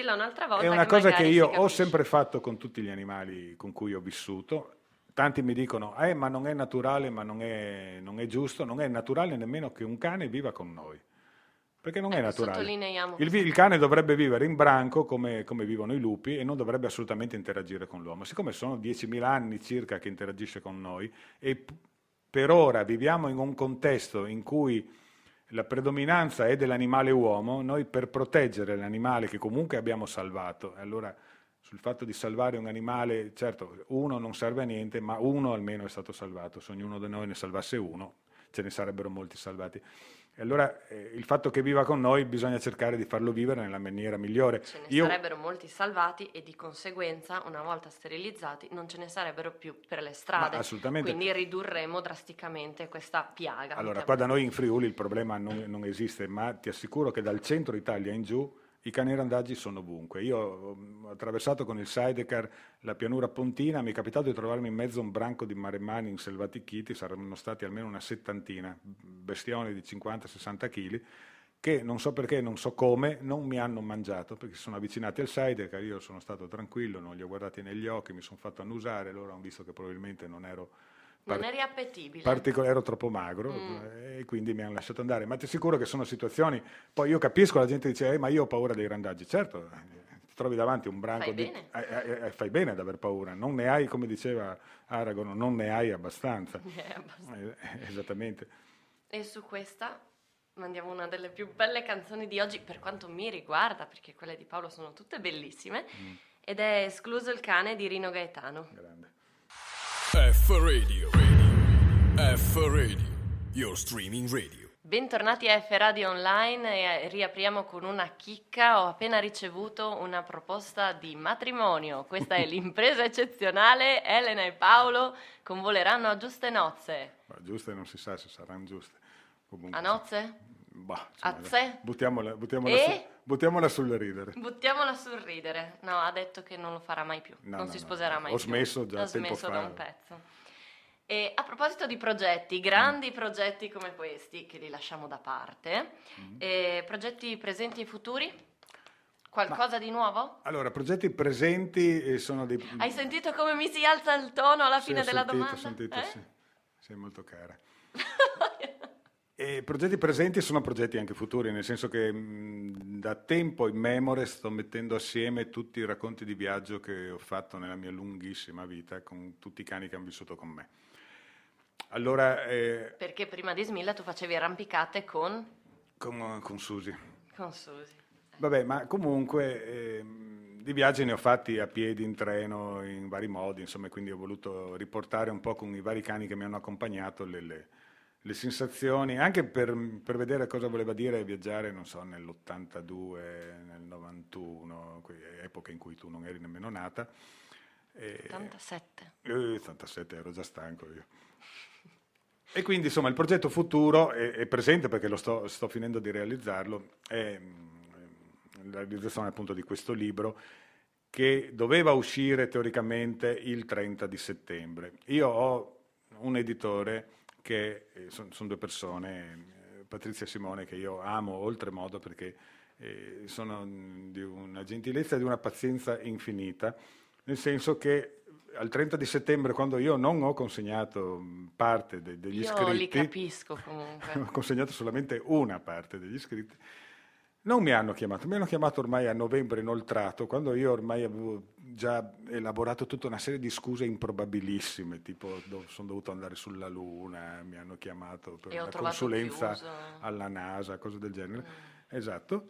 È una cosa che io si ho sempre fatto con tutti gli animali con cui ho vissuto. Tanti mi dicono, eh, ma non è naturale, ma non è, non è giusto, non è naturale nemmeno che un cane viva con noi. Perché non è Ecco, naturale. Il, il cane dovrebbe vivere in branco come, come vivono i lupi e non dovrebbe assolutamente interagire con l'uomo. Siccome sono 10.000 anni circa che interagisce con noi e per ora viviamo in un contesto in cui la predominanza è dell'animale uomo, noi per proteggere l'animale che comunque abbiamo salvato, e allora sul fatto di salvare un animale, certo, uno non serve a niente, ma uno almeno è stato salvato. Se ognuno di noi ne salvasse uno, ce ne sarebbero molti salvati. E allora eh, il fatto che viva con noi bisogna cercare di farlo vivere nella maniera migliore. Ce ne Io- sarebbero molti salvati e di conseguenza, una volta sterilizzati, non ce ne sarebbero più per le strade. Ma assolutamente. Quindi ridurremo drasticamente questa piaga. Allora, qua da noi in Friuli il problema non, non esiste, ma ti assicuro che dal centro Italia in giù i cani randaggi sono ovunque. Io ho attraversato con il sidecar la pianura pontina, mi è capitato di trovarmi in mezzo a un branco di maremmani inselvatichiti, saranno stati almeno una settantina, bestioni di 50-60 kg, che non so perché, non so come, non mi hanno mangiato, perché si sono avvicinati al sidecar, io sono stato tranquillo, non li ho guardati negli occhi, mi sono fatto annusare, loro hanno visto che probabilmente non ero Non eri appetibile. partico- ero troppo magro Mm. eh, e quindi mi hanno lasciato andare. Ma ti assicuro che sono situazioni. Poi io capisco, la gente dice, "Eh, ma io ho paura dei randaggi. Certo, eh, ti trovi davanti un branco Fai di. bene. eh, eh, eh, fai bene ad aver paura. Non ne hai, come diceva Aragon, non ne hai abbastanza. *laughs* Abbastanza. Esattamente. E su questa mandiamo una delle più belle canzoni di oggi, per quanto mi riguarda, perché quelle di Paolo sono tutte bellissime, Mm. ed è Escluso il cane di Rino Gaetano. Grande. F Radio. Radio. F Radio. Your streaming radio. Bentornati a F Radio Online e riapriamo con una chicca. Ho appena ricevuto una proposta di matrimonio. Questa è *laughs* l'impresa eccezionale. Elena e Paolo convoleranno a giuste nozze. Ma giuste non si sa se saranno giuste. Comunque, A nozze? Bah, A insomma, zè? Buttiamola, buttiamola, E? su- buttiamola sul ridere. Buttiamola sul ridere. No, ha detto che non lo farà mai più. No, non no, si sposerà no. mai Ho più. smesso già tempo smesso da un pezzo. E a proposito di progetti, grandi progetti come questi, che li lasciamo da parte, Mm. e progetti presenti e futuri? Qualcosa di nuovo? Allora, progetti presenti eh, sono dei... Hai sentito come mi si alza il tono alla Sì, fine ho della sentito, domanda? Ho sentito, Eh? sì. Sei molto cara. *laughs* E progetti presenti sono progetti anche futuri, nel senso che mh, da tempo in memoria sto mettendo assieme tutti i racconti di viaggio che ho fatto nella mia lunghissima vita con tutti i cani che hanno vissuto con me. Allora, eh, Perché prima di Smilla tu facevi arrampicate con, con, con Susi. con Susi. Vabbè, ma comunque di viaggi ne ho fatti a piedi, in treno, in vari modi, insomma, quindi ho voluto riportare un po' con i vari cani che mi hanno accompagnato le, le, le sensazioni, anche per, per, vedere cosa voleva dire viaggiare, non so, nell'82, nel 91, epoca in cui tu non eri nemmeno nata. E, 87. Eh, 87, ero già stanco io. E quindi insomma il progetto futuro è, è presente perché lo sto, sto, finendo di realizzarlo, è mm, la realizzazione appunto di questo libro che doveva uscire teoricamente il 30 di settembre. Io ho un editore che eh, sono son due persone, eh, Patrizia e Simone, che io amo oltremodo perché eh, sono di una gentilezza e di una pazienza infinita, nel senso che al 30 di settembre, quando io non ho consegnato parte de- degli io iscritti, io li capisco comunque, *laughs* ho consegnato solamente una parte degli iscritti, non mi hanno chiamato, mi hanno chiamato ormai a novembre inoltrato, quando io ormai avevo già elaborato tutta una serie di scuse improbabilissime, tipo do, sono dovuto andare sulla Luna, mi hanno chiamato per una consulenza chiuso. alla NASA, cose del genere. Mm. Esatto.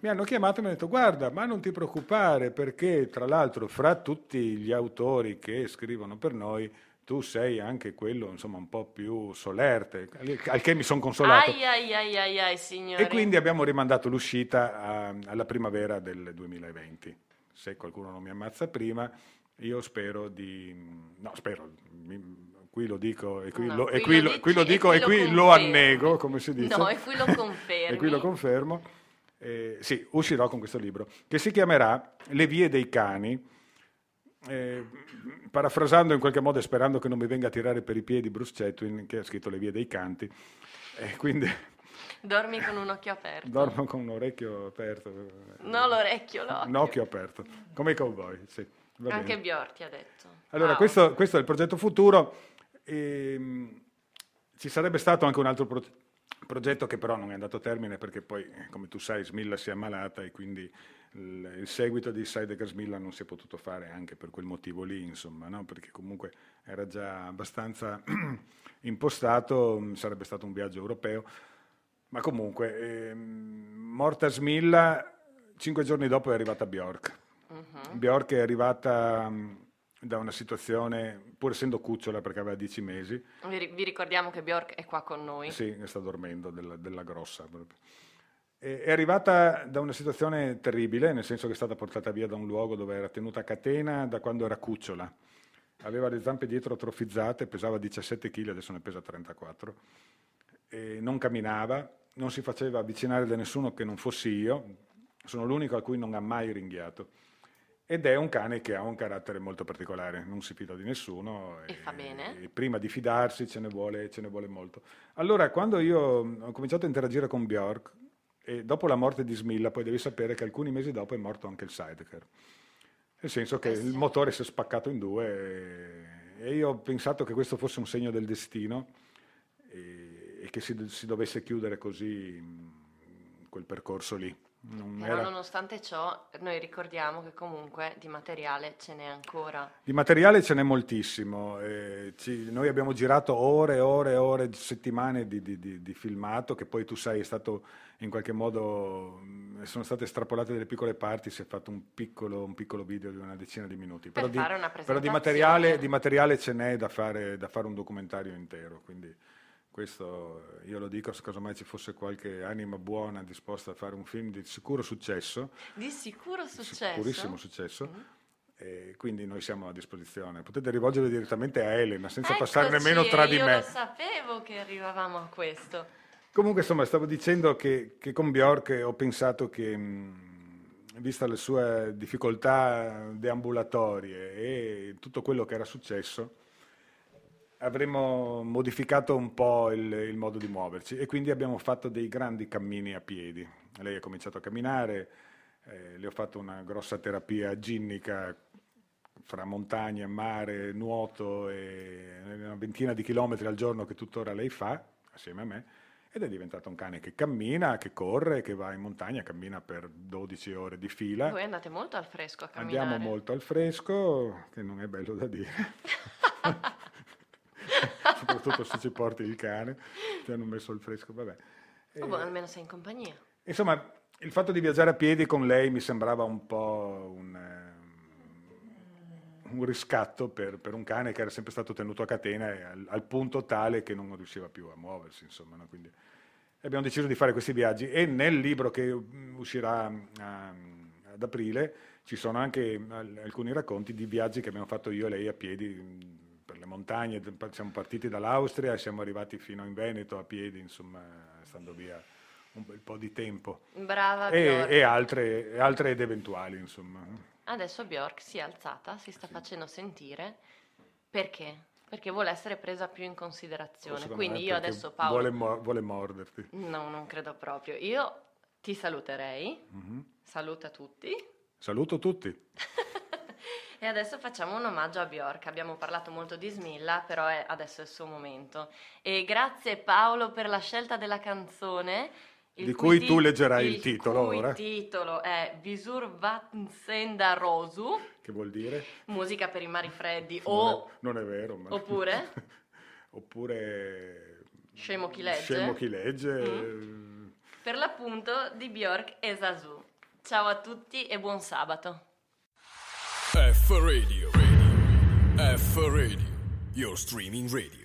Mi hanno chiamato e mi hanno detto guarda, ma non ti preoccupare perché tra l'altro fra tutti gli autori che scrivono per noi tu sei anche quello insomma un po' più solerte, al che mi sono consolato. Ai, ai, ai, ai, ai, signore. E quindi abbiamo rimandato l'uscita a, alla primavera del 2020. Se qualcuno non mi ammazza prima, io spero di... no, spero, mi, qui lo dico e qui, no, lo, qui, e qui, lo, qui lo, dico e qui, e lo, annego, come si dice. No, e qui lo *laughs* confermo. e qui lo confermo. Eh, sì, uscirò con questo libro, che si chiamerà Le vie dei cani, eh, parafrasando in qualche modo e sperando che non mi venga a tirare per i piedi Bruce Chatwin, che ha scritto Le vie dei canti. Eh, quindi... *laughs* Dormi con un occhio aperto. Dormo con un orecchio aperto. No, l'orecchio, l'occhio. Un occhio aperto, come i cowboy, sì. Anche Bjork ti ha detto. Allora, wow. questo, questo, è il progetto futuro. E, ehm, ci sarebbe stato anche un altro pro- progetto che però non è andato a termine perché poi, come tu sai, Smilla si è ammalata e quindi il, seguito di Sidecar Smilla non si è potuto fare anche per quel motivo lì, insomma, no? perché comunque era già abbastanza *clears throat* impostato, sarebbe stato un viaggio europeo, ma comunque, ehm, morta Smilla, cinque giorni dopo è arrivata Bjork. Uh-huh. Bjork è arrivata da una situazione, pur essendo cucciola perché aveva dieci mesi. Vi, vi ricordiamo che Bjork è qua con noi. Sì, sta dormendo della, della grossa. è arrivata da una situazione terribile, nel senso che è stata portata via da un luogo dove era tenuta a catena da quando era cucciola. Aveva le zampe dietro atrofizzate, pesava 17 kg, adesso ne pesa 34. E non camminava, non si faceva avvicinare da nessuno che non fossi io. Sono l'unico a cui non ha mai ringhiato ed è un cane che ha un carattere molto particolare, non si fida di nessuno. E, e fa bene. E prima di fidarsi ce ne, vuole, ce ne, vuole, molto. Allora, quando io ho cominciato a interagire con Bjork, e dopo la morte di Smilla, poi devi sapere che alcuni mesi dopo è morto anche il sidecar. Nel senso che eh sì. il motore si è spaccato in due e, io ho pensato che questo fosse un segno del destino e, e che si, si dovesse chiudere così quel percorso lì. Non Però era... nonostante ciò, noi ricordiamo che comunque di materiale ce n'è ancora. Di materiale ce n'è moltissimo. Eh, ci, noi abbiamo girato ore e ore e ore, settimane di, di, di, di, filmato, che poi tu sai è stato in qualche modo, sono state estrapolate delle piccole parti, si è fatto un piccolo, un piccolo video di una decina di minuti. Per però, però di, materiale, di materiale ce n'è da fare, da fare un documentario intero. Quindi, questo io lo dico, se casomai ci fosse qualche anima buona disposta a fare un film di sicuro successo. Di sicuro successo? Sicurissimo successo. Mm. E quindi noi siamo a disposizione. Potete rivolgervi direttamente a Elena senza Eccoci, passare nemmeno tra di me. Io lo sapevo che arrivavamo a questo. Comunque, insomma, stavo dicendo che, che con Bjork ho pensato che, mh, vista le sue difficoltà deambulatorie e tutto quello che era successo, avremmo modificato un po' il, il, modo di muoverci e quindi abbiamo fatto dei grandi cammini a piedi. Lei ha cominciato a camminare, eh, le ho fatto una grossa terapia ginnica fra montagna, mare, nuoto e una ventina di chilometri al giorno che tuttora lei fa, assieme a me, ed è diventato un cane che cammina, che corre, che va in montagna, cammina per 12 ore di fila. Voi andate molto al fresco a camminare. Andiamo molto al fresco, che non è bello da dire. *laughs* *laughs* soprattutto se ci porti il cane, ti hanno messo il fresco, vabbè. E, oh, boh, almeno sei in compagnia. Insomma, il fatto di viaggiare a piedi con lei mi sembrava un po' un un riscatto per, per, un cane che era sempre stato tenuto a catena al, al punto tale che non riusciva più a muoversi, insomma, no? Quindi abbiamo deciso di fare questi viaggi e nel libro che mm, uscirà um, ad aprile ci sono anche alcuni racconti di viaggi che abbiamo fatto io e lei a piedi mm, le montagne, siamo partiti dall'Austria e siamo arrivati fino in Veneto a piedi, insomma, stando via un bel po' di tempo. Brava e, e, altre, altre ed eventuali, insomma. Adesso Bjork si è alzata, si sta sì. facendo sentire. Perché? Perché vuole essere presa più in considerazione. Quindi io adesso Paolo... Vuole, mo- vuole, morderti. No, non credo proprio. Io ti saluterei. Mm-hmm. Saluta tutti. Saluto tutti. *laughs* e adesso facciamo un omaggio a Bjork. Abbiamo parlato molto di Smilla, però è, adesso è il suo momento. E grazie Paolo per la scelta della canzone di cui, cui tu leggerai il, il titolo ora. Il titolo è Visur Vatsenda Rosu. Che vuol dire? Musica per i mari freddi. Non, o... è, non è vero. Ma... Oppure? *laughs* oppure... Scemo chi legge. Scemo chi legge. Mm. Per l'appunto di Bjork e Zazu. Ciao a tutti e buon sabato. F Radio. radio. F Radio. Your streaming radio.